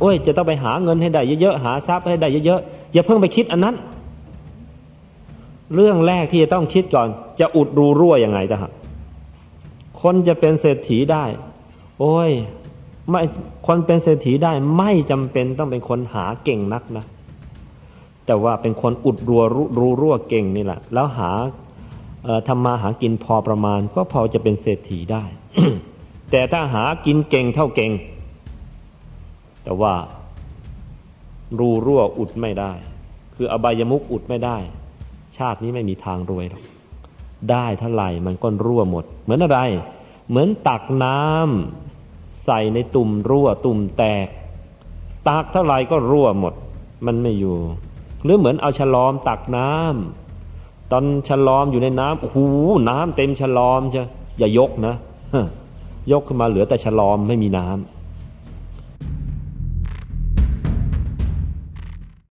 โอ้ย จะต้องไปหาเงินให้ได้เยอะๆหาทรัพย์ให้ได้เยอะๆอย่าเพิ่งไปคิดอันนั้น เรื่องแรกที่จะต้องคิดก่อน จะอุดรูรั่วยังไงจ้ะคนจะเป็นเศรษฐีได้ โอ้ย ไม่คนเป็นเศรษฐีได้ไม่จำเป็นต้องเป็นคนหาเก่งนักนะแต่ว่าเป็นคนอุดรัวรูรั่วเก่งนี่แหละ แล้วหาทำมาหากินพอประมาณ ก็พอจะเป็นเศรษฐีได้ แต่ถ้าหากินเก่งเท่าเก่ง แต่ว่า รูรั่วอุดไม่ได้ คืออบายมุกอุดไม่ได้ ชาตินี้ไม่มีทางรวยหรอกได้เท่าไหร่มันก็รั่วหมด เหมือนอะไร เหมือนตักน้ำใส่ในตุ่มรั่ว ตุ่มแตก ตักเท่าไหร่ก็รั่วหมด มันไม่อยู่ หรือเหมือนเอาฉลอมตักน้ำตอนฉลอมอยู่ในน้ำโอ้โหน้ำเต็มฉลอมใช่อย่ายกนะยกขึ้นมาเหลือแต่ฉลอมไม่มีน้ำ